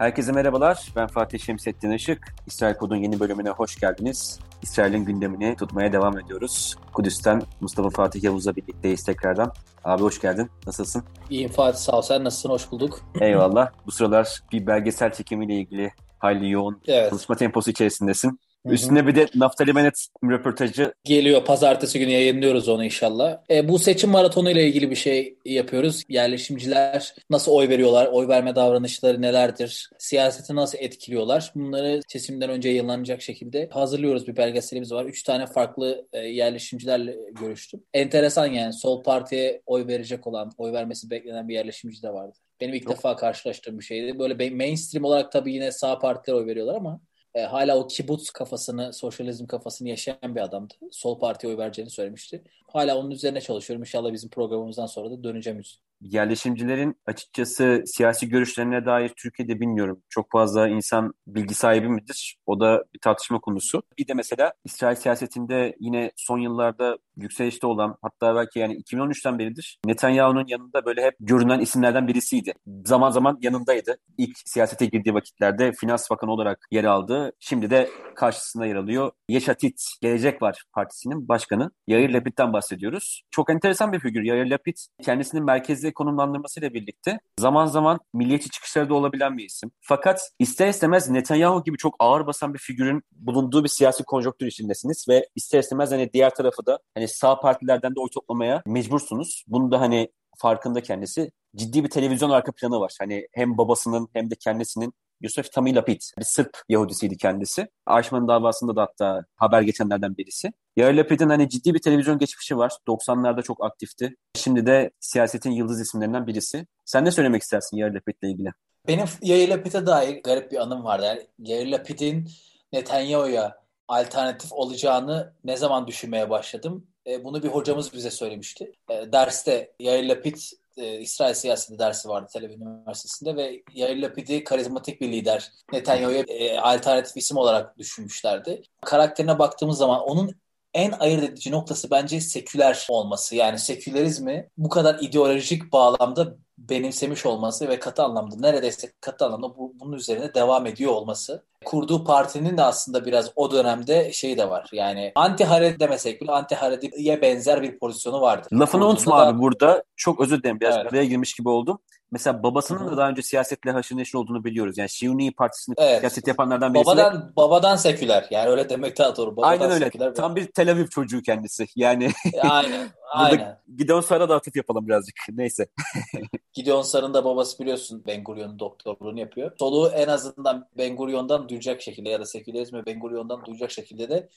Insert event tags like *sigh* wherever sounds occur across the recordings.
Herkese merhabalar. Ben Fatih Şemsettin Işık. İsrail Pod'un yeni bölümüne hoş geldiniz. İsrail'in gündemini tutmaya devam ediyoruz. Kudüs'ten Mustafa Fatih Yavuz'la birlikteyiz tekrardan. Abi hoş geldin. Nasılsın? İyiyim Fatih sağ ol. Sen nasılsın? Hoş bulduk. *laughs* Eyvallah. Bu sıralar bir belgesel çekimiyle ilgili hayli yoğun evet. çalışma temposu içerisindesin. Hı-hı. Üstüne bir de Naftali Bennett röportajı. Geliyor. Pazartesi günü yayınlıyoruz onu inşallah. E, bu seçim maratonu ile ilgili bir şey yapıyoruz. Yerleşimciler nasıl oy veriyorlar? Oy verme davranışları nelerdir? Siyaseti nasıl etkiliyorlar? Bunları seçimden önce yayınlanacak şekilde hazırlıyoruz. Bir belgeselimiz var. Üç tane farklı e, yerleşimcilerle görüştüm. Enteresan yani. Sol partiye oy verecek olan, oy vermesi beklenen bir yerleşimci de vardı. Benim ilk Yok. defa karşılaştığım bir şeydi. Böyle mainstream olarak tabii yine sağ partiler oy veriyorlar ama e, hala o kibutz kafasını, sosyalizm kafasını yaşayan bir adamdı. Sol partiye oy vereceğini söylemişti. Hala onun üzerine çalışıyorum. İnşallah bizim programımızdan sonra da döneceğim yerleşimcilerin açıkçası siyasi görüşlerine dair Türkiye'de bilmiyorum. Çok fazla insan bilgi sahibi midir? O da bir tartışma konusu. Bir de mesela İsrail siyasetinde yine son yıllarda yükselişte olan hatta belki yani 2013'ten beridir Netanyahu'nun yanında böyle hep görünen isimlerden birisiydi. Zaman zaman yanındaydı. İlk siyasete girdiği vakitlerde finans bakanı olarak yer aldı. Şimdi de karşısında yer alıyor. Yeşatit Gelecek Var Partisi'nin başkanı Yair Lapid'den bahsediyoruz. Çok enteresan bir figür. Yair Lapid kendisinin merkezde merkezde konumlandırmasıyla birlikte zaman zaman milliyetçi çıkışları da olabilen bir isim. Fakat ister istemez Netanyahu gibi çok ağır basan bir figürün bulunduğu bir siyasi konjonktür içindesiniz ve ister istemez hani diğer tarafı da hani sağ partilerden de oy toplamaya mecbursunuz. Bunu da hani farkında kendisi. Ciddi bir televizyon arka planı var. Hani hem babasının hem de kendisinin Yusuf Tamil Lapid, bir Sırp Yahudisiydi kendisi. Ayşman davasında da hatta haber geçenlerden birisi. Yair Lapid'in hani ciddi bir televizyon geçmişi var. 90'larda çok aktifti. Şimdi de siyasetin yıldız isimlerinden birisi. Sen ne söylemek istersin Yair Lapid'le ilgili? Benim Yair Lapid'e dair garip bir anım vardı. Yani Yair Lapid'in Netanyahu'ya alternatif olacağını ne zaman düşünmeye başladım? E, bunu bir hocamız bize söylemişti. E, derste Yair Lapid e, İsrail siyaseti dersi vardı Tel Aviv Üniversitesi'nde ve Yair Lapid'i karizmatik bir lider Netanyahu'ya e, alternatif isim olarak düşünmüşlerdi. Karakterine baktığımız zaman onun en ayırt edici noktası bence seküler olması. Yani sekülerizmi bu kadar ideolojik bağlamda benimsemiş olması ve katı anlamda neredeyse katı anlamda bu, bunun üzerine devam ediyor olması. Kurduğu partinin de aslında biraz o dönemde şeyi de var. Yani anti haredi demesek bile anti harediye benzer bir pozisyonu vardı. Lafını unutma da... abi burada. Çok özür dilerim biraz evet. araya girmiş gibi oldum. Mesela babasının Hı-hı. da daha önce siyasetle haşır neşir olduğunu biliyoruz. Yani Şiuni Partisi'ni evet. siyaset yapanlardan birisi. Babadan, babadan seküler. Yani öyle demek daha doğru. Babadan Aynen öyle. Seküler Tam bir Tel Aviv çocuğu kendisi. Yani aynen. *laughs* aynen. Gideon Sar'a da atıf yapalım birazcık. Neyse. *laughs* Gideon Sar'ın da babası biliyorsun Ben Gurion'un doktorluğunu yapıyor. Soluğu en azından Ben Gurion'dan duyacak şekilde ya da sekülerizmi Ben Gurion'dan duyacak şekilde de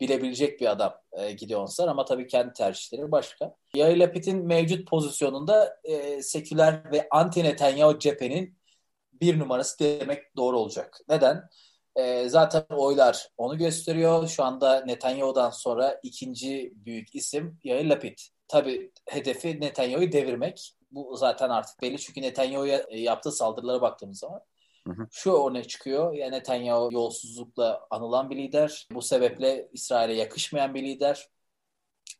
bilebilecek bir adam e, Gideon ama tabii kendi tercihleri başka. Yair Lapid'in mevcut pozisyonunda e, seküler ve anti Netanyahu cephenin bir numarası demek doğru olacak. Neden? E, zaten oylar onu gösteriyor. Şu anda Netanyahu'dan sonra ikinci büyük isim Yair Lapid. Tabii hedefi Netanyahu'yu devirmek. Bu zaten artık belli çünkü Netanyahu'ya e, yaptığı saldırılara baktığımız zaman şu örnek çıkıyor. Yani Netanyahu yolsuzlukla anılan bir lider. Bu sebeple İsrail'e yakışmayan bir lider.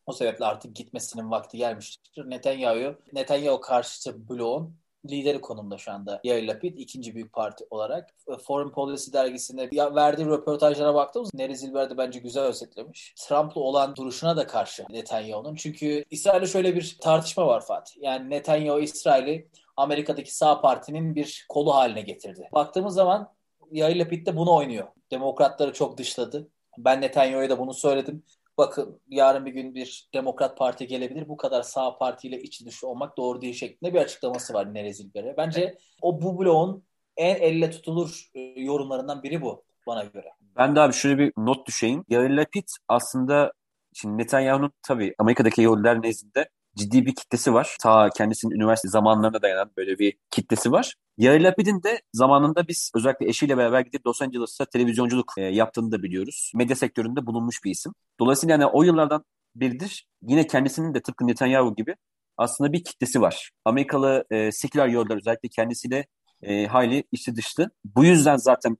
O sebeple artık gitmesinin vakti gelmiştir. Netanyahu, Netanyahu karşıtı bloğun lideri konumda şu anda Yair Lapid ikinci büyük parti olarak. Foreign Policy dergisinde verdiği röportajlara baktığımız Neri Zilber de bence güzel özetlemiş. Trump'la olan duruşuna da karşı Netanyahu'nun. Çünkü İsrail'de şöyle bir tartışma var Fatih. Yani Netanyahu İsrail'i Amerika'daki sağ partinin bir kolu haline getirdi. Baktığımız zaman Yair Lapid de bunu oynuyor. Demokratları çok dışladı. Ben Netanyahu'ya da bunu söyledim. Bakın yarın bir gün bir Demokrat Parti gelebilir. Bu kadar sağ partiyle içi dışı olmak doğru değil şeklinde bir açıklaması var Nere Zilber'e. Bence o bu bloğun en elle tutulur e, yorumlarından biri bu bana göre. Ben de abi şöyle bir not düşeyim. Yair Lapid aslında şimdi Netanyahu'nun tabii Amerika'daki Yahudiler nezdinde ciddi bir kitlesi var. Ta kendisinin üniversite zamanlarına dayanan böyle bir kitlesi var. Yair Lapid'in de zamanında biz özellikle eşiyle beraber gidip Los Angeles'ta televizyonculuk e, yaptığını da biliyoruz. Medya sektöründe bulunmuş bir isim. Dolayısıyla yani o yıllardan biridir yine kendisinin de tıpkı Netanyahu gibi aslında bir kitlesi var. Amerikalı e, seküler yollar özellikle kendisiyle e, hayli içi dışlı. Bu yüzden zaten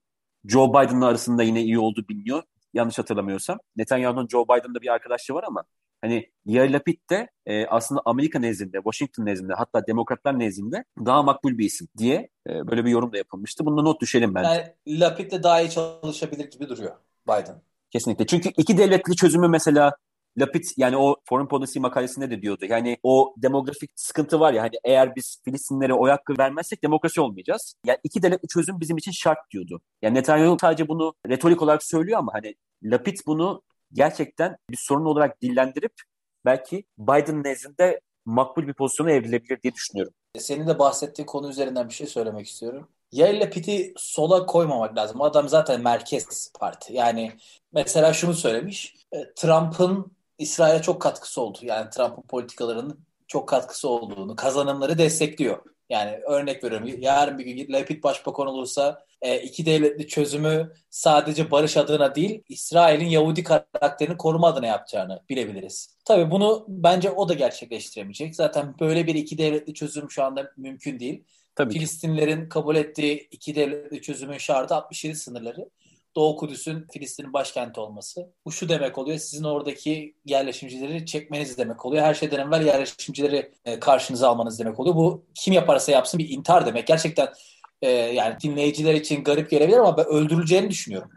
Joe Biden'la arasında yine iyi olduğu biliniyor. Yanlış hatırlamıyorsam. Netanyahu'nun Joe Biden'da bir arkadaşlığı var ama Hani Yair Lapid de e, aslında Amerika nezdinde, Washington nezdinde hatta demokratlar nezdinde daha makbul bir isim diye e, böyle bir yorum da yapılmıştı. Bunda not düşelim bence. Yani Lapid de daha iyi çalışabilir gibi duruyor Biden. Kesinlikle. Çünkü iki devletli çözümü mesela Lapid yani o Foreign Policy makalesinde de diyordu. Yani o demografik sıkıntı var ya hani eğer biz Filistinlere oy hakkı vermezsek demokrasi olmayacağız. Yani iki devletli çözüm bizim için şart diyordu. Yani Netanyahu sadece bunu retorik olarak söylüyor ama hani Lapid bunu gerçekten bir sorun olarak dillendirip belki Biden nezdinde makbul bir pozisyona evrilebilir diye düşünüyorum. Senin de bahsettiğin konu üzerinden bir şey söylemek istiyorum. Yair'le Pitt'i sola koymamak lazım. Adam zaten merkez parti. Yani mesela şunu söylemiş. E, Trump'ın İsrail'e çok katkısı oldu. Yani Trump'ın politikalarının çok katkısı olduğunu, kazanımları destekliyor. Yani örnek veriyorum yarın bir gün Lapid başbakan olursa e, iki devletli çözümü sadece barış adına değil İsrail'in Yahudi karakterini koruma adına yapacağını bilebiliriz. Tabii bunu bence o da gerçekleştiremeyecek. Zaten böyle bir iki devletli çözüm şu anda mümkün değil. Tabii Filistinlerin kabul ettiği iki devletli çözümün şartı 67 sınırları. Doğu Kudüs'ün Filistin'in başkenti olması. Bu şu demek oluyor. Sizin oradaki yerleşimcileri çekmeniz demek oluyor. Her şeyden evvel yerleşimcileri e, karşınıza almanız demek oluyor. Bu kim yaparsa yapsın bir intihar demek. Gerçekten e, yani dinleyiciler için garip gelebilir ama ben öldürüleceğini düşünüyorum.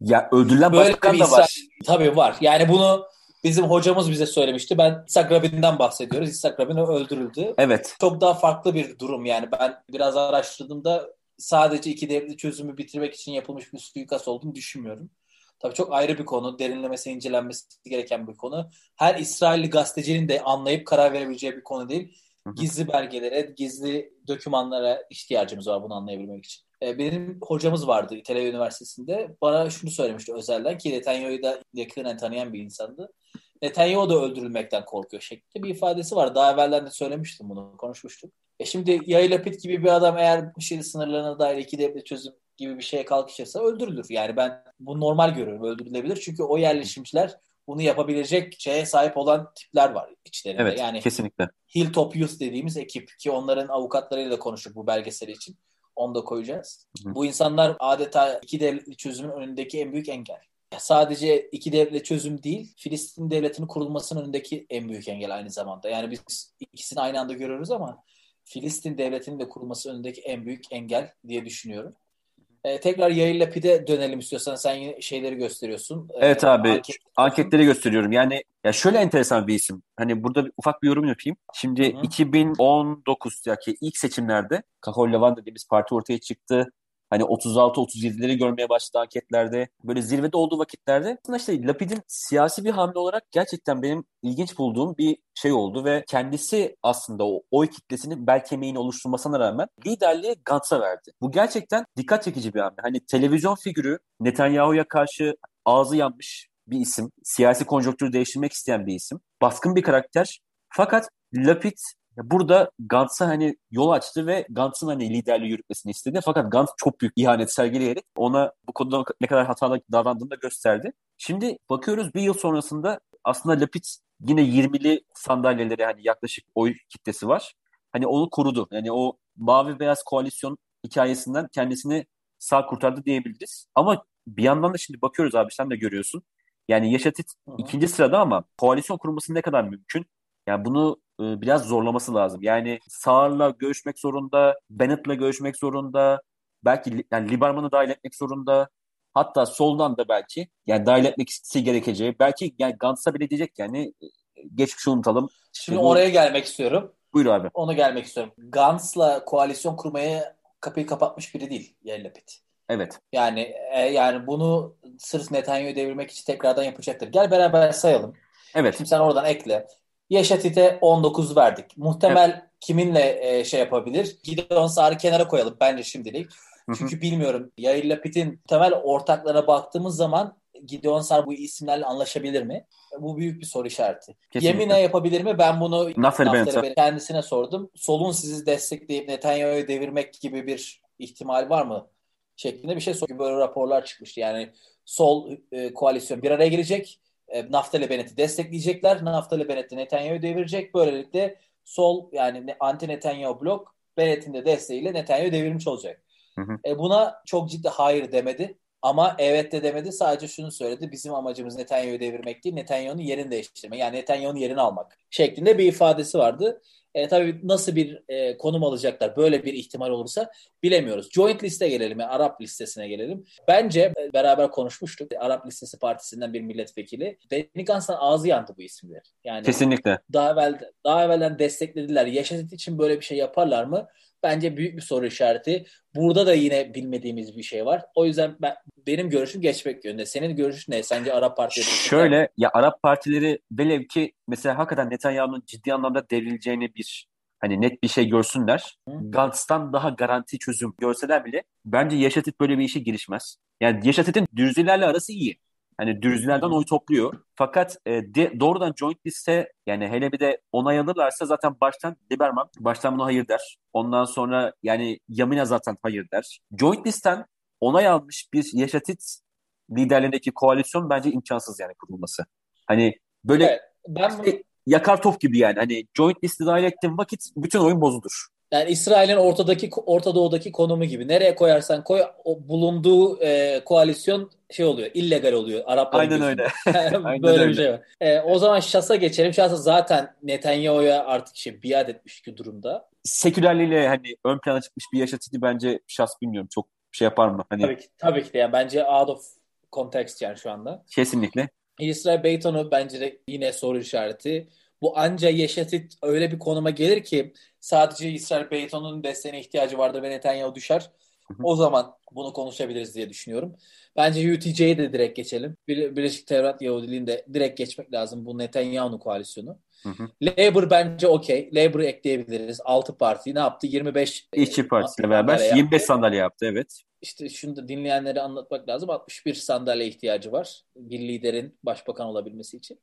Ya öldürülen Böyle başkan da var. Tabii var. Yani bunu bizim hocamız bize söylemişti. Ben İshak Rabin'den bahsediyoruz. İshak Rabin öldürüldü. Evet. Çok daha farklı bir durum yani. Ben biraz araştırdığımda sadece iki devletli çözümü bitirmek için yapılmış bir suikast olduğunu düşünmüyorum. Tabii çok ayrı bir konu. Derinlemesi incelenmesi gereken bir konu. Her İsrailli gazetecinin de anlayıp karar verebileceği bir konu değil. Gizli belgelere, gizli dokümanlara ihtiyacımız var bunu anlayabilmek için. Ee, benim hocamız vardı İtalya Üniversitesi'nde. Bana şunu söylemişti özelden ki Netanyahu'yu da yakından tanıyan bir insandı. Netanyahu da öldürülmekten korkuyor şeklinde bir ifadesi var. Daha evvelden de söylemiştim bunu, konuşmuştuk. E şimdi Yair Lapid gibi bir adam eğer Şili sınırlarına dair iki devlet çözüm gibi bir şeye kalkışırsa öldürülür. Yani ben bu normal görüyorum öldürülebilir. Çünkü o yerleşimciler bunu yapabilecek şeye sahip olan tipler var içlerinde. Evet yani kesinlikle. Hilltop Youth dediğimiz ekip ki onların avukatlarıyla da konuştuk bu belgeseli için. Onu da koyacağız. Hı. Bu insanlar adeta iki devletli çözümün önündeki en büyük engel. Sadece iki devlet çözüm değil, Filistin devletinin kurulmasının önündeki en büyük engel aynı zamanda. Yani biz ikisini aynı anda görüyoruz ama Filistin devletinin de kurulması önündeki en büyük engel diye düşünüyorum. Ee, tekrar Yair Lapid'e dönelim istiyorsan sen şeyleri gösteriyorsun. Ee, evet abi anket... anketleri gösteriyorum. Yani ya şöyle enteresan bir isim. Hani burada bir, ufak bir yorum yapayım. Şimdi Hı-hı. 2019 ya ki ilk seçimlerde Kahol Levan dediğimiz parti ortaya çıktı hani 36-37'leri görmeye başladı anketlerde. Böyle zirvede olduğu vakitlerde aslında işte Lapid'in siyasi bir hamle olarak gerçekten benim ilginç bulduğum bir şey oldu ve kendisi aslında o oy kitlesinin bel kemiğini oluşturmasına rağmen liderliği Gantz'a verdi. Bu gerçekten dikkat çekici bir hamle. Hani televizyon figürü Netanyahu'ya karşı ağzı yanmış bir isim. Siyasi konjonktürü değiştirmek isteyen bir isim. Baskın bir karakter. Fakat Lapid Burada Gantz'a hani yol açtı ve Gantz'ın hani liderliği yürütmesini istedi. Fakat Gantz çok büyük ihanet sergileyerek ona bu konuda ne kadar hatalı davrandığını da gösterdi. Şimdi bakıyoruz bir yıl sonrasında aslında Lapid yine 20'li sandalyeleri hani yaklaşık oy kitlesi var. Hani onu korudu. Yani o mavi beyaz koalisyon hikayesinden kendisini sağ kurtardı diyebiliriz. Ama bir yandan da şimdi bakıyoruz abi sen de görüyorsun. Yani Yaşatit ikinci sırada ama koalisyon kurulması ne kadar mümkün? Yani bunu biraz zorlaması lazım. Yani Sağır'la görüşmek zorunda, Bennett'la görüşmek zorunda, belki yani Lieberman'ı dahil etmek zorunda. Hatta soldan da belki yani dahil etmek gerekeceği. Belki yani Gantz'a bile diyecek yani e, geçmişi unutalım. Şimdi bu... oraya gelmek istiyorum. Buyur abi. Onu gelmek istiyorum. Gantz'la koalisyon kurmaya kapıyı kapatmış biri değil Yair Lapid. Evet. Yani e, yani bunu sırf Netanyahu'yu devirmek için tekrardan yapacaktır. Gel beraber sayalım. Evet. Şimdi sen oradan ekle. Yaşatit'e 19 verdik. Muhtemel evet. kiminle e, şey yapabilir? Gideon Sarı kenara koyalım bence şimdilik. Çünkü bilmiyorum. Yair Lapid'in temel ortaklara baktığımız zaman Gideon Sar bu isimlerle anlaşabilir mi? Bu büyük bir soru işareti. Kesinlikle. Yemine yapabilir mi? Ben bunu Naftali kendisine sordum. Solun sizi destekleyip Netanyahu'yu devirmek gibi bir ihtimal var mı? Şeklinde bir şey sordu. Böyle raporlar çıkmıştı. Yani sol e, koalisyon bir araya gelecek e, Naftali Bennett'i destekleyecekler. Naftali Bennett de Netanyahu'yu devirecek. Böylelikle sol yani anti Netanyahu blok Bennett'in de desteğiyle Netanyahu devirmiş olacak. Hı hı. E, buna çok ciddi hayır demedi. Ama evet de demedi. Sadece şunu söyledi. Bizim amacımız Netanyahu'yu devirmek değil, Netanyahu'nun yerini değiştirmek. Yani Netanyahu'nun yerini almak şeklinde bir ifadesi vardı. E, tabii nasıl bir e, konum alacaklar böyle bir ihtimal olursa bilemiyoruz. Joint liste gelelim, yani Arap listesine gelelim. Bence e, beraber konuşmuştuk. Arap listesi partisinden bir milletvekili. Benny Gantz'tan ağzı yandı bu isimler. Yani Kesinlikle. Daha evvel daha evvelden desteklediler. Yaşatıt için böyle bir şey yaparlar mı? Bence büyük bir soru işareti. Burada da yine bilmediğimiz bir şey var. O yüzden ben, benim görüşüm geçmek yönünde. Senin görüşün ne? Sence Arap partileri... Şöyle ya Arap partileri velev ki mesela hakikaten Netanyahu'nun ciddi anlamda devrileceğini bir hani net bir şey görsünler. Gantz'tan daha garanti çözüm görseler bile bence Yaşatit böyle bir işe girişmez. Yani Yaşatit'in Dürzilerle arası iyi. Hani Dürzilerden oy topluyor. Fakat e, de, doğrudan joint liste yani hele bir de onay alırlarsa zaten baştan Liberman baştan buna hayır der. Ondan sonra yani Yamina zaten hayır der. Joint listen onay almış bir Yaşatit liderliğindeki koalisyon bence imkansız yani kurulması. Hani böyle evet, ben işte, yakar top gibi yani. Hani joint liste dahil ettiğim vakit bütün oyun bozulur. Yani İsrail'in ortadaki Orta Doğu'daki konumu gibi. Nereye koyarsan koy o bulunduğu e, koalisyon şey oluyor. illegal oluyor. Arapların Aynen öyle. *laughs* Aynen Böyle öyle. bir şey var. E, o zaman Şas'a geçelim. Şas'a zaten Netanyahu'ya artık şey biat etmiş ki durumda. Sekülerliğiyle hani ön plana çıkmış bir yaşatıcı bence Şas bilmiyorum. Çok şey yapar mı? Hani... Tabii ki, tabii ki de. Yani bence out of context yani şu anda. Kesinlikle. İsrail Beyton'u bence de yine soru işareti. Bu anca Yeşetit öyle bir konuma gelir ki sadece İsrail Beyton'un desteğine ihtiyacı vardır ve Netanyahu düşer. O zaman bunu konuşabiliriz diye düşünüyorum. Bence UTC'ye de direkt geçelim. Bir, Birleşik Tevrat Yahudiliğinde direkt geçmek lazım bu Netanyahu koalisyonu. Hı hı. Labour bence okey. Labour'ı ekleyebiliriz. 6 parti ne yaptı? 25 İşçi Partisi'yle beraber 25 yaptı. sandalye yaptı evet. İşte şunu da dinleyenlere anlatmak lazım. 61 sandalye ihtiyacı var. Bir liderin başbakan olabilmesi için.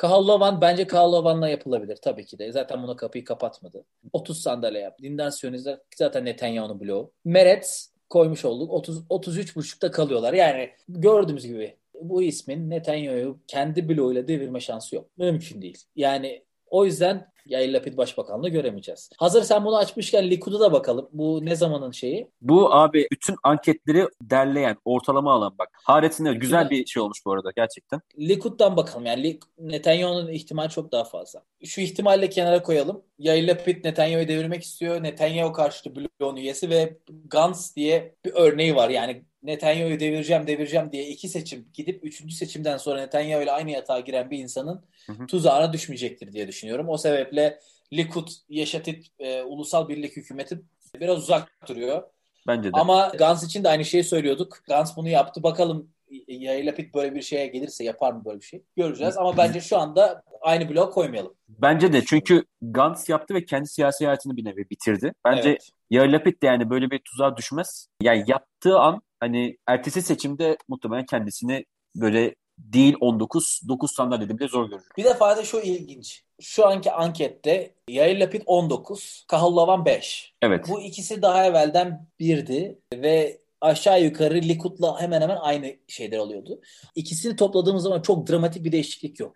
Kahalovan bence Kahalovan'la yapılabilir tabii ki de. Zaten buna kapıyı kapatmadı. 30 sandalye yaptı. Dinden Siyonizler zaten Netanyahu'nun bloğu. Meretz koymuş olduk. 30 33,5'ta kalıyorlar. Yani gördüğümüz gibi bu ismin Netanyahu'yu kendi bloğuyla devirme şansı yok. Mümkün değil. Yani o yüzden Yair Lapid Başbakanlığı göremeyeceğiz. Hazır sen bunu açmışken Likud'a da bakalım. Bu ne zamanın şeyi? Bu abi bütün anketleri derleyen, ortalama alan bak. Haretinde güzel bir şey olmuş bu arada gerçekten. Likud'dan bakalım. Yani Netanyahu'nun ihtimali çok daha fazla. Şu ihtimalle kenara koyalım. Yair Lapid Netanyahu'yu devirmek istiyor. Netanyahu karşıtı bloğun üyesi ve Gantz diye bir örneği var. Yani Netanyahu'yu devireceğim devireceğim diye iki seçim gidip üçüncü seçimden sonra Netanyahu ile aynı yatağa giren bir insanın hı hı. tuzağına düşmeyecektir diye düşünüyorum. O sebeple Likud, Yeşatit, e, Ulusal Birlik Hükümeti biraz uzak duruyor. Bence de. Ama Gans için de aynı şeyi söylüyorduk. Gans bunu yaptı. Bakalım Yair Lapid böyle bir şeye gelirse yapar mı böyle bir şey? Göreceğiz ama bence şu anda aynı blok koymayalım. Bence de çünkü Gantz yaptı ve kendi siyasi hayatını bir nevi bitirdi. Bence evet. Yair Lapid de yani böyle bir tuzağa düşmez. Yani yaptığı an hani ertesi seçimde muhtemelen kendisini böyle değil 19, 9 sandalyede bile zor görür. Bir defa da şu ilginç. Şu anki ankette Yair Lapid 19, Kahallavan 5. Evet. Bu ikisi daha evvelden birdi ve aşağı yukarı Likud'la hemen hemen aynı şeyler oluyordu. İkisini topladığımız zaman çok dramatik bir değişiklik yok.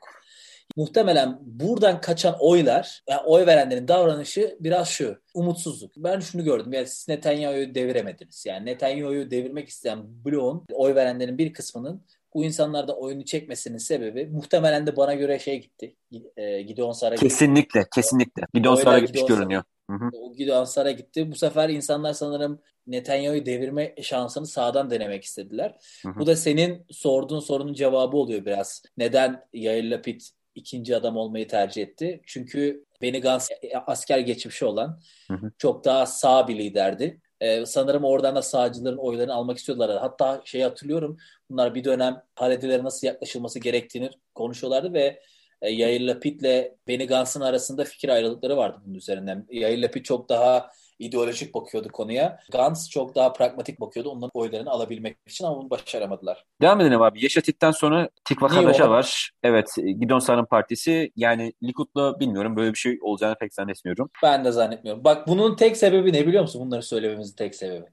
Muhtemelen buradan kaçan oylar, yani oy verenlerin davranışı biraz şu. Umutsuzluk. Ben şunu gördüm. Yani siz Netanyahu'yu deviremediniz. Yani Netanyahu'yu devirmek isteyen bloğun, oy verenlerin bir kısmının bu insanlarda oyunu çekmesinin sebebi muhtemelen de bana göre şey gitti. E, Gideon Sar'a Kesinlikle, gitti. kesinlikle. Gideon Sar'a gitmiş Gideon görünüyor. Hı-hı. O Gideon Sar'a gitti. Bu sefer insanlar sanırım Netanyahu'yu devirme şansını sağdan denemek istediler. Hı-hı. Bu da senin sorduğun sorunun cevabı oluyor biraz. Neden Yair Lapid ikinci adam olmayı tercih etti. Çünkü Benny Gantz asker geçmişi olan hı hı. çok daha sağ bir liderdi. Ee, sanırım oradan da sağcıların oylarını almak istiyorlar. Hatta şey hatırlıyorum bunlar bir dönem Haredilere nasıl yaklaşılması gerektiğini konuşuyorlardı ve e, Yair Lapid'le Benny Gantz'ın arasında fikir ayrılıkları vardı bunun üzerinden. Yair Lapid çok daha ideolojik bakıyordu konuya. Gantz çok daha pragmatik bakıyordu onların oylarını alabilmek için ama bunu başaramadılar. Devam edelim abi. Yaşatit'ten sonra Tikva Kadaş'a var. Evet Gidon Sar'ın partisi. Yani Likud'la bilmiyorum böyle bir şey olacağını pek zannetmiyorum. Ben de zannetmiyorum. Bak bunun tek sebebi ne biliyor musun? Bunları söylememizin tek sebebi.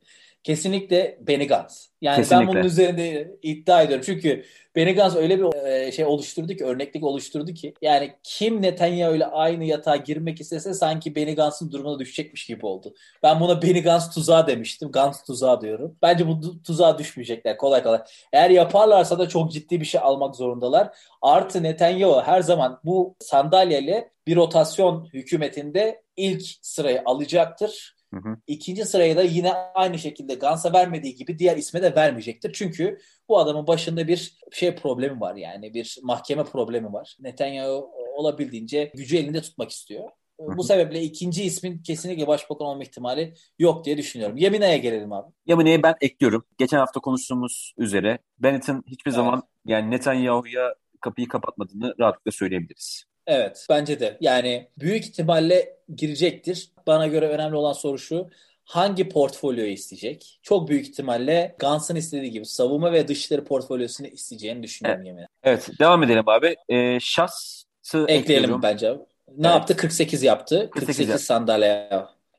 Kesinlikle Benny Gantz. Yani Kesinlikle. ben bunun üzerinde iddia ediyorum. Çünkü Benny Gantz öyle bir e, şey oluşturdu ki, örneklik oluşturdu ki yani kim Netanyahu ile aynı yatağa girmek istese sanki Benny Gantz'ın durumuna düşecekmiş gibi oldu. Ben buna Benny Gantz tuzağı demiştim. Gantz tuzağı diyorum. Bence bu tuzağa düşmeyecekler kolay kolay. Eğer yaparlarsa da çok ciddi bir şey almak zorundalar. Artı Netanyahu her zaman bu sandalyeyle bir rotasyon hükümetinde ilk sırayı alacaktır. Hı hı. İkinci sırayı da yine aynı şekilde Gans'a vermediği gibi diğer isme de vermeyecektir. Çünkü bu adamın başında bir şey problemi var yani bir mahkeme problemi var. Netanyahu olabildiğince gücü elinde tutmak istiyor. Bu sebeple ikinci ismin kesinlikle başbakan olma ihtimali yok diye düşünüyorum. Yemina'ya gelelim abi. Yamine'yi ben ekliyorum. Geçen hafta konuştuğumuz üzere Bennett'in hiçbir Evet. zaman yani Netanyahu'ya kapıyı kapatmadığını rahatlıkla söyleyebiliriz. Evet bence de. Yani büyük ihtimalle girecektir. Bana göre önemli olan soru şu. Hangi portfolyoyu isteyecek? Çok büyük ihtimalle Gans'ın istediği gibi savunma ve dışişleri portfolyosunu isteyeceğini düşünüyorum yemin. Evet devam edelim abi. Ee, şahsı Ekleyelim bence. Ne Evet. yaptı? 48 yaptı. 48 48 yaptı. sandalye.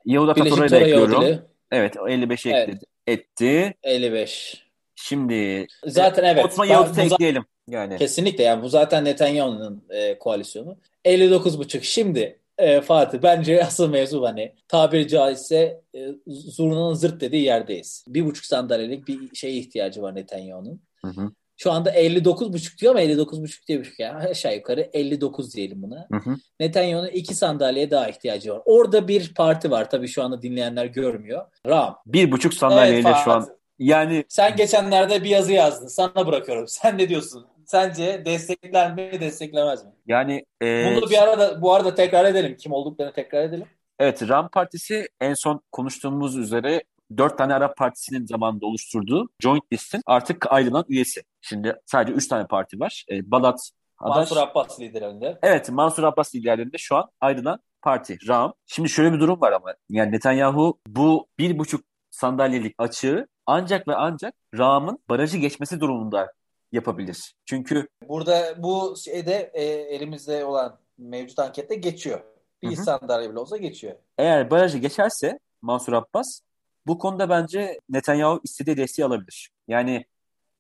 Birleşik Tatora'yı da ekliyorum. Evet 55'i Evet. ekledi. Etti. 55. Şimdi Zaten evet. Osman Ben- Yahudit'i bu zaten- ekleyelim. Yani Kesinlikle yani bu zaten Netanyahu'nun e, koalisyonu. 59,5 şimdi e, Fatih bence *laughs* asıl mevzu hani tabiri caizse e, zurnanın zırt dediği yerdeyiz. Bir buçuk sandalyelik bir şeye ihtiyacı var Netanyahu'nun. hı hı, Şu anda 59,5 diyor ama 59,5 diye bir şey yani aşağı yukarı 59 diyelim buna. hı hı. Netanyahu'nun iki sandalyeye daha ihtiyacı var. Orada bir parti var tabii şu anda dinleyenler görmüyor. Ram. bir buçuk sandalyeyle Evet, şu an. Yani Sen geçenlerde bir yazı yazdın. Sana bırakıyorum. *laughs* Sen ne diyorsun? Sence destekler mi, desteklemez mi? yani e, Bunu bir arada bu arada tekrar edelim. Kim olduklarını tekrar edelim. Evet, Ram Partisi en son konuştuğumuz üzere dört tane Arap Partisi'nin zamanında oluşturduğu Joint List'in artık ayrılan üyesi. Şimdi sadece üç tane parti var. E, Balat, Adaş, Mansur Abbas liderinde. evet Mansur Abbas liderliğinde şu an ayrılan parti Ram. Şimdi şöyle bir durum var ama yani Netanyahu bu bir buçuk sandalyelik açığı ancak ve ancak Ram'ın barajı geçmesi durumunda yapabilir. Çünkü Burada bu şeyde e, elimizde olan mevcut ankette geçiyor. Bir Hı hı. sandalye bile olsa geçiyor. eğer barajı geçerse Mansur Abbas bu konuda bence Netanyahu istediği desteği alabilir. Yani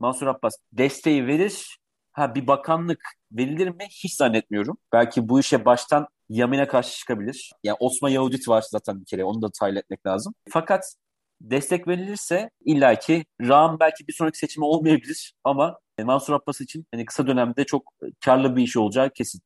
Mansur Abbas desteği verir. Ha bir bakanlık verilir mi? Hiç zannetmiyorum. Belki bu işe baştan Yamin'e karşı çıkabilir. Yani Osman Yahudit var zaten bir kere. Onu da tayin etmek lazım. Fakat destek verilirse illaki Ram belki bir sonraki seçimi olmayabilir ama Mansur Abbas için hani kısa dönemde çok karlı bir iş olacağı kesin.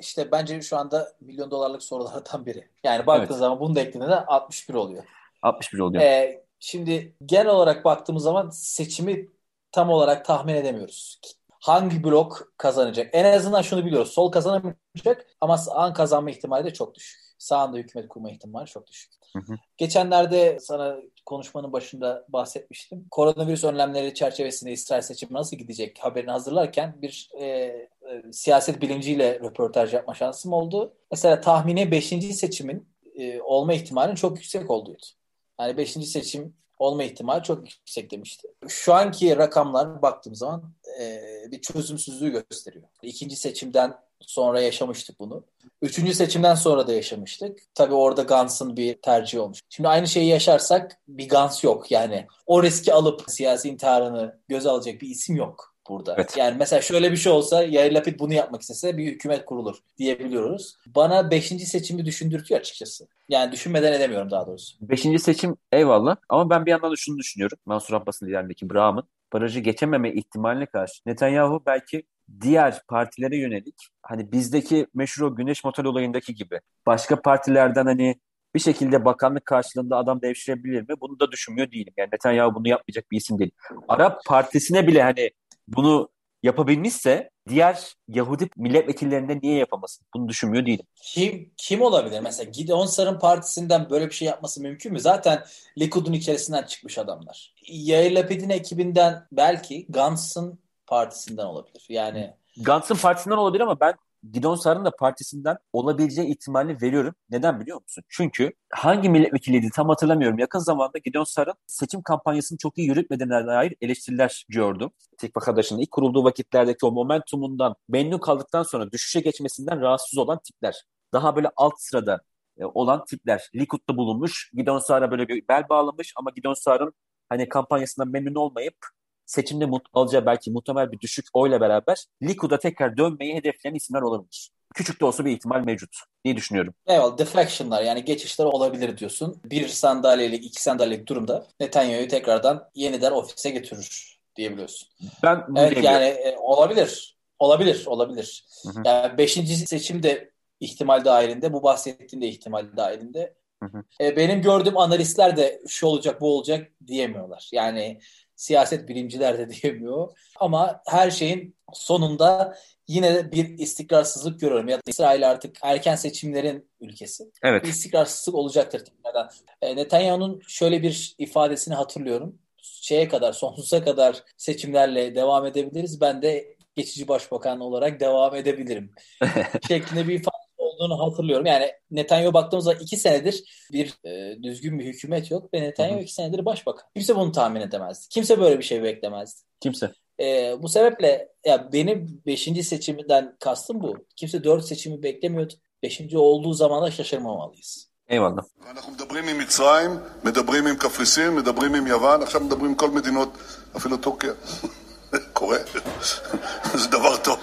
İşte bence şu anda milyon dolarlık sorulardan biri. Yani baktığın Evet. zaman bunu da eklediğinde 61 oluyor. 61 oluyor. Ee, şimdi genel olarak baktığımız zaman seçimi tam olarak tahmin edemiyoruz. Hangi blok kazanacak? En azından şunu biliyoruz. Sol kazanamayacak ama sağın kazanma ihtimali de çok düşük. Sağında hükümet kurma ihtimali çok düşük. Hı hı. Geçenlerde sana konuşmanın başında bahsetmiştim. Koronavirüs önlemleri çerçevesinde İsrail seçimi nasıl gidecek haberini hazırlarken bir e, e, siyaset bilimciyle röportaj yapma şansım oldu. Mesela tahmini 5. seçimin e, olma ihtimalinin çok yüksek olduğuydu. Yani 5. seçim olma ihtimali çok yüksek demişti. Şu anki rakamlar baktığım zaman e, bir çözümsüzlüğü gösteriyor. İkinci seçimden sonra yaşamıştık bunu. Üçüncü seçimden sonra da yaşamıştık. Tabii orada Gantz'ın bir tercihi olmuş. Şimdi aynı şeyi yaşarsak bir Gantz yok. Yani o riski alıp siyasi intiharını göze alacak bir isim yok burada. Evet. Yani mesela şöyle bir şey olsa Yair Lapid bunu yapmak istese bir hükümet kurulur diyebiliyoruz. Bana beşinci seçimi düşündürtüyor açıkçası. Yani düşünmeden edemiyorum daha doğrusu. Beşinci seçim eyvallah ama ben bir yandan da şunu düşünüyorum. Mansur Abbas'ın liderliğindeki Brahm'ın barajı geçememe ihtimaline karşı Netanyahu belki diğer partilere yönelik hani bizdeki meşhur o güneş motor olayındaki gibi başka partilerden hani bir şekilde bakanlık karşılığında adam devşirebilir mi? Bunu da düşünmüyor değilim. Yani Netanyahu bunu yapmayacak bir isim değil. Arap Partisi'ne bile hani bunu yapabilmişse diğer Yahudi milletvekillerinde niye yapamasın? Bunu düşünmüyor değilim. Kim kim olabilir? Mesela Gideon Sar'ın partisinden böyle bir şey yapması mümkün mü? Zaten Likud'un içerisinden çıkmış adamlar. Yair Lapid'in ekibinden belki Gantz'ın partisinden olabilir. Yani Gantz'ın partisinden olabilir ama ben Gidon Sar'ın da partisinden olabileceği ihtimali veriyorum. Neden biliyor musun? Çünkü hangi milletvekiliydi tam hatırlamıyorum. Yakın zamanda Gidon Sar'ın seçim kampanyasını çok iyi yürütmediğine dair eleştiriler gördüm. Tekvak Adaşı'nın ilk kurulduğu vakitlerdeki o momentumundan memnun kaldıktan sonra düşüşe geçmesinden rahatsız olan tipler. Daha böyle alt sırada e, olan tipler. Likud'da bulunmuş. Gidon Sar'a böyle bir bel bağlamış ama Gidon Sar'ın hani kampanyasından memnun olmayıp seçimde mut, alacağı belki muhtemel bir düşük oyla beraber Likud'a tekrar dönmeyi hedefleyen isimler olabilir. Küçük de olsa bir ihtimal mevcut diye düşünüyorum. Eyvallah defectionlar yani geçişler olabilir diyorsun. Bir sandalyelik iki sandalyelik durumda Netanyahu'yu tekrardan yeniden ofise götürür diyebiliyorsun. Ben evet yani e, olabilir. Olabilir, olabilir. Hı hı. Yani beşinci seçim de ihtimal dahilinde, bu bahsettiğin de ihtimal dahilinde. E, benim gördüğüm analistler de şu olacak, bu olacak diyemiyorlar. Yani siyaset bilimciler de *laughs* diyemiyor. Ama her şeyin sonunda yine bir istikrarsızlık görüyorum. Ya da İsrail artık erken seçimlerin ülkesi. Evet. Bir istikrarsızlık olacaktır tekrardan. E, Netanyahu'nun şöyle bir ifadesini hatırlıyorum. Şeye kadar, sonsuza kadar seçimlerle devam edebiliriz. Ben de geçici başbakan olarak devam edebilirim. *laughs* şeklinde bir ifade olduğunu hatırlıyorum. Yani Netanyahu baktığımızda iki senedir bir e, düzgün bir hükümet yok ve Netanyahu iki senedir başbakan. Kimse bunu tahmin edemezdi. Kimse böyle bir şey beklemezdi. Kimse. E, bu sebeple ya benim beşinci seçiminden kastım bu. Kimse dört seçimi beklemiyordu. Beşinci olduğu zaman da şaşırmamalıyız. eyvallah. אנחנו מדברים עם מצרים, מדברים עם קפריסין, מדברים עם יוון, עכשיו מדברים עם כל מדינות, אפילו טורקיה. קורה. זה דבר טוב.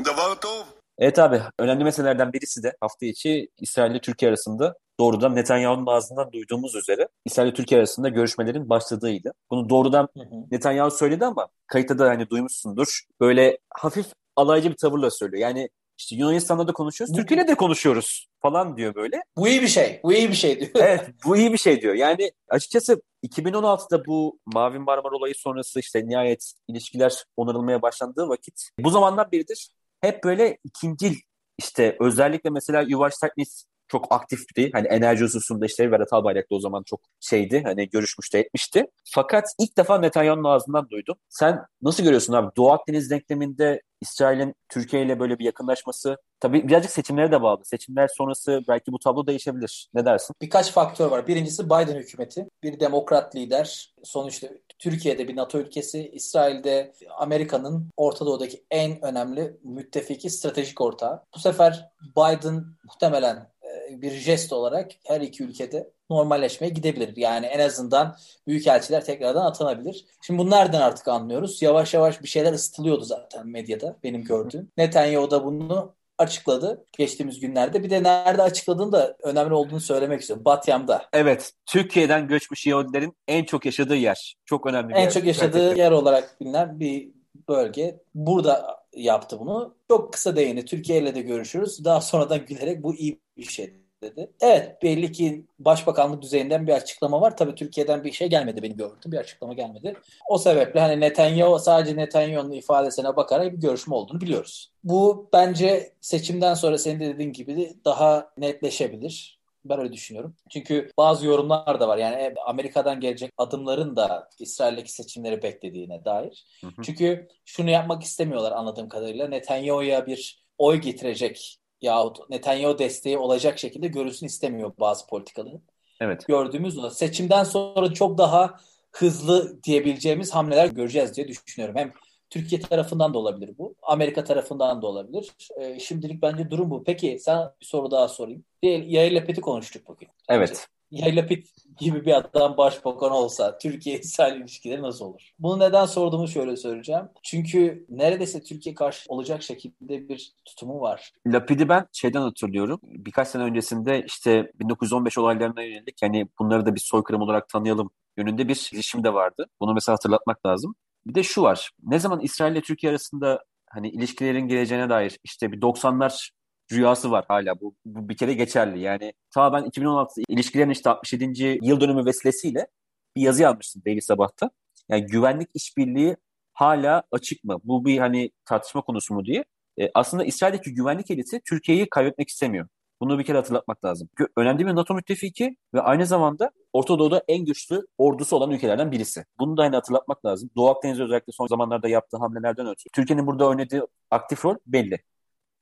דבר טוב. Evet abi önemli meselelerden birisi de hafta içi İsrail ile Türkiye arasında doğrudan Netanyahu'nun ağzından duyduğumuz üzere İsrail ile Türkiye arasında görüşmelerin başladığıydı. Bunu doğrudan hı hı. Netanyahu söyledi ama kayıtta da hani duymuşsundur. Böyle hafif alaycı bir tavırla söylüyor. Yani işte Yunanistan'da da konuşuyoruz, Türkiye'de de konuşuyoruz falan diyor böyle. Bu iyi bir şey, bu iyi bir şey diyor. evet, bu iyi bir şey diyor. Yani açıkçası 2016'da bu Mavi Marmara olayı sonrası işte nihayet ilişkiler onarılmaya başlandığı vakit bu zamandan biridir hep böyle ikincil işte özellikle mesela Yuval Steinitz çok aktifti. Hani enerji hususunda işte Berat Albayrak da o zaman çok şeydi. Hani görüşmüştü etmişti. Fakat ilk defa Netanyahu'nun ağzından duydum. Sen nasıl görüyorsun abi? Doğu Akdeniz denkleminde İsrail'in Türkiye ile böyle bir yakınlaşması tabii birazcık seçimlere de bağlı. Seçimler sonrası belki bu tablo değişebilir. Ne dersin? Birkaç faktör var. Birincisi Biden hükümeti. Bir demokrat lider. Sonuçta Türkiye'de bir NATO ülkesi. İsrail'de Amerika'nın Orta Doğu'daki en önemli müttefiki stratejik ortağı. Bu sefer Biden muhtemelen e, bir jest olarak her iki ülkede normalleşmeye gidebilir. Yani en azından büyükelçiler tekrardan atanabilir. Şimdi bunu nereden artık anlıyoruz? Yavaş yavaş bir şeyler ısıtılıyordu zaten medyada benim gördüğüm. Netanyahu da bunu açıkladı geçtiğimiz günlerde. Bir de nerede açıkladığını da önemli olduğunu söylemek istiyorum. Batyam'da. Evet. Türkiye'den göçmüş Yahudilerin en çok yaşadığı yer. Çok önemli bir en yer. En çok yaşadığı Gerçekten. yer olarak bilinen bir bölge. Burada yaptı bunu. Çok kısa değini Türkiye ile de görüşürüz. Daha sonradan gülerek bu iyi bir şey dedi. Evet belli ki başbakanlık düzeyinden bir açıklama var. Tabii Türkiye'den bir şey gelmedi benim gördüğüm bir açıklama gelmedi. O sebeple hani Netanyahu sadece Netanyahu'nun ifadesine bakarak bir görüşme olduğunu biliyoruz. Bu bence seçimden sonra senin de dediğin gibi daha netleşebilir. Ben öyle düşünüyorum. Çünkü bazı yorumlar da var. Yani Amerika'dan gelecek adımların da İsrail'deki seçimleri beklediğine dair. Hı hı. Çünkü şunu yapmak istemiyorlar anladığım kadarıyla. Netanyahu'ya bir oy getirecek yahut Netanyahu desteği olacak şekilde görülsün istemiyor bazı politikaların. Evet. Gördüğümüz o. Seçimden sonra çok daha hızlı diyebileceğimiz hamleler göreceğiz diye düşünüyorum. Hem Türkiye tarafından da olabilir bu. Amerika tarafından da olabilir. E, şimdilik bence durum bu. Peki sen bir soru daha sorayım. Yair Lepet'i konuştuk bugün. Evet. Lepet gibi bir adam başbakan olsa Türkiye-İsrail ilişkileri nasıl olur? Bunu neden sorduğumu şöyle söyleyeceğim. Çünkü neredeyse Türkiye karşı olacak şekilde bir tutumu var. Lapid'i ben şeyden hatırlıyorum. Birkaç sene öncesinde işte 1915 olaylarına yönelik yani bunları da bir soykırım olarak tanıyalım yönünde bir girişim de vardı. Bunu mesela hatırlatmak lazım. Bir de şu var. Ne zaman İsrail ile Türkiye arasında hani ilişkilerin geleceğine dair işte bir 90'lar rüyası var hala. Bu, bu bir kere geçerli. Yani ta ben 2016 ilişkilerin işte 67. yıl dönümü vesilesiyle bir yazı yazmıştım Daily Sabah'ta. Yani güvenlik işbirliği hala açık mı? Bu bir hani tartışma konusu mu diye. E, aslında İsrail'deki güvenlik eliti Türkiye'yi kaybetmek istemiyor. Bunu bir kere hatırlatmak lazım. Çünkü önemli bir NATO müttefiki ve aynı zamanda Orta Doğu'da en güçlü ordusu olan ülkelerden birisi. Bunu da aynı hatırlatmak lazım. Doğu Akdeniz'de özellikle son zamanlarda yaptığı hamlelerden ötürü. Türkiye'nin burada oynadığı aktif rol belli.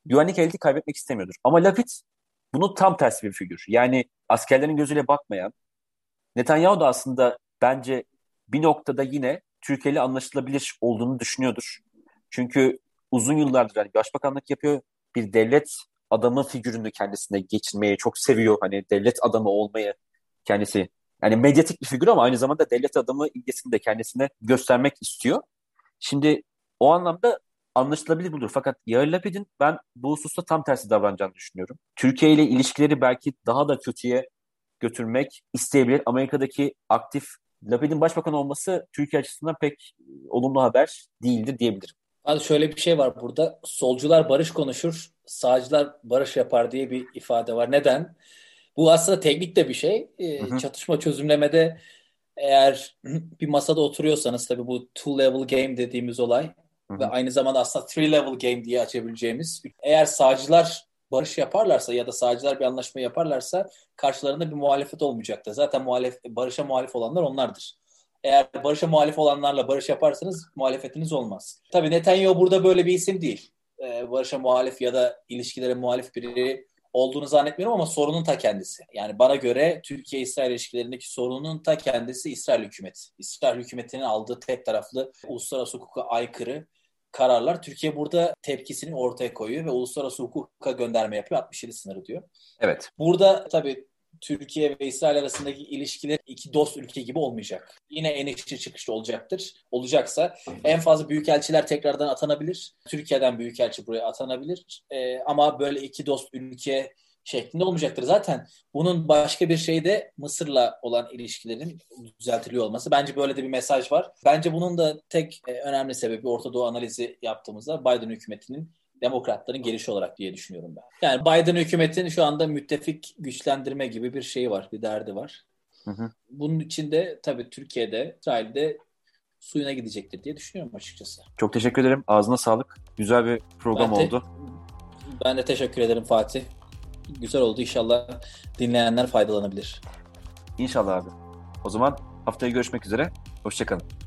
Güvenlik eliti kaybetmek istemiyordur. Ama Lapid bunu tam tersi bir figür. Yani askerlerin gözüyle bakmayan, Netanyahu da aslında bence bir noktada yine Türkiye ile anlaşılabilir olduğunu düşünüyordur. Çünkü uzun yıllardır yani başbakanlık yapıyor, bir devlet adamı figürünü kendisine geçirmeyi çok seviyor. Hani devlet adamı olmayı kendisi yani medyatik bir figür ama aynı zamanda devlet adamı ilgisini de kendisine göstermek istiyor. Şimdi o anlamda anlaşılabilir budur. Fakat Yair Lapid'in ben bu hususta tam tersi davranacağını düşünüyorum. Türkiye ile ilişkileri belki daha da kötüye götürmek isteyebilir. Amerika'daki aktif Lapid'in başbakan olması Türkiye açısından pek olumlu haber değildir diyebilirim. Abi şöyle bir şey var burada. Solcular barış konuşur, sağcılar barış yapar diye bir ifade var. Neden? Bu aslında teknik de bir şey. Ee, hı hı. Çatışma çözümlemede eğer bir masada oturuyorsanız tabii bu two level game dediğimiz olay ve aynı zamanda aslında three level game diye açabileceğimiz eğer sağcılar barış yaparlarsa ya da sağcılar bir anlaşma yaparlarsa karşılarında bir muhalefet olmayacaktır. Zaten muhalef, barışa muhalif olanlar onlardır. Eğer barışa muhalif olanlarla barış yaparsanız muhalefetiniz olmaz. Tabii Netanyahu burada böyle bir isim değil. Ee, barışa muhalif ya da ilişkilere muhalif biri olduğunu zannetmiyorum ama sorunun ta kendisi. Yani bana göre Türkiye-İsrail ilişkilerindeki sorunun ta kendisi İsrail hükümeti. İsrail hükümetinin aldığı tek taraflı uluslararası hukuka aykırı kararlar. Türkiye burada tepkisini ortaya koyuyor ve uluslararası hukuka gönderme yapıyor. 67 sınırı diyor. Evet. Burada tabii Türkiye ve İsrail arasındaki ilişkiler iki dost ülke gibi olmayacak. Yine enişte çıkışlı olacaktır. Olacaksa en fazla büyükelçiler tekrardan atanabilir. Türkiye'den büyükelçi buraya atanabilir. Ee, ama böyle iki dost ülke şeklinde olmayacaktır. Zaten bunun başka bir şey de Mısır'la olan ilişkilerin düzeltiliyor olması. Bence böyle de bir mesaj var. Bence bunun da tek e, önemli sebebi Orta Doğu analizi yaptığımızda Biden hükümetinin demokratların gelişi olarak diye düşünüyorum ben. Yani Biden hükümetin şu anda müttefik güçlendirme gibi bir şeyi var, bir derdi var. Hı hı. Bunun için de tabii Türkiye'de, İsrail'de suyuna gidecektir diye düşünüyorum açıkçası. Çok teşekkür ederim. Ağzına sağlık. Güzel bir program ben te- oldu. Ben de teşekkür ederim Fatih. Güzel oldu. İnşallah dinleyenler faydalanabilir. İnşallah abi. O zaman haftaya görüşmek üzere. Hoşçakalın.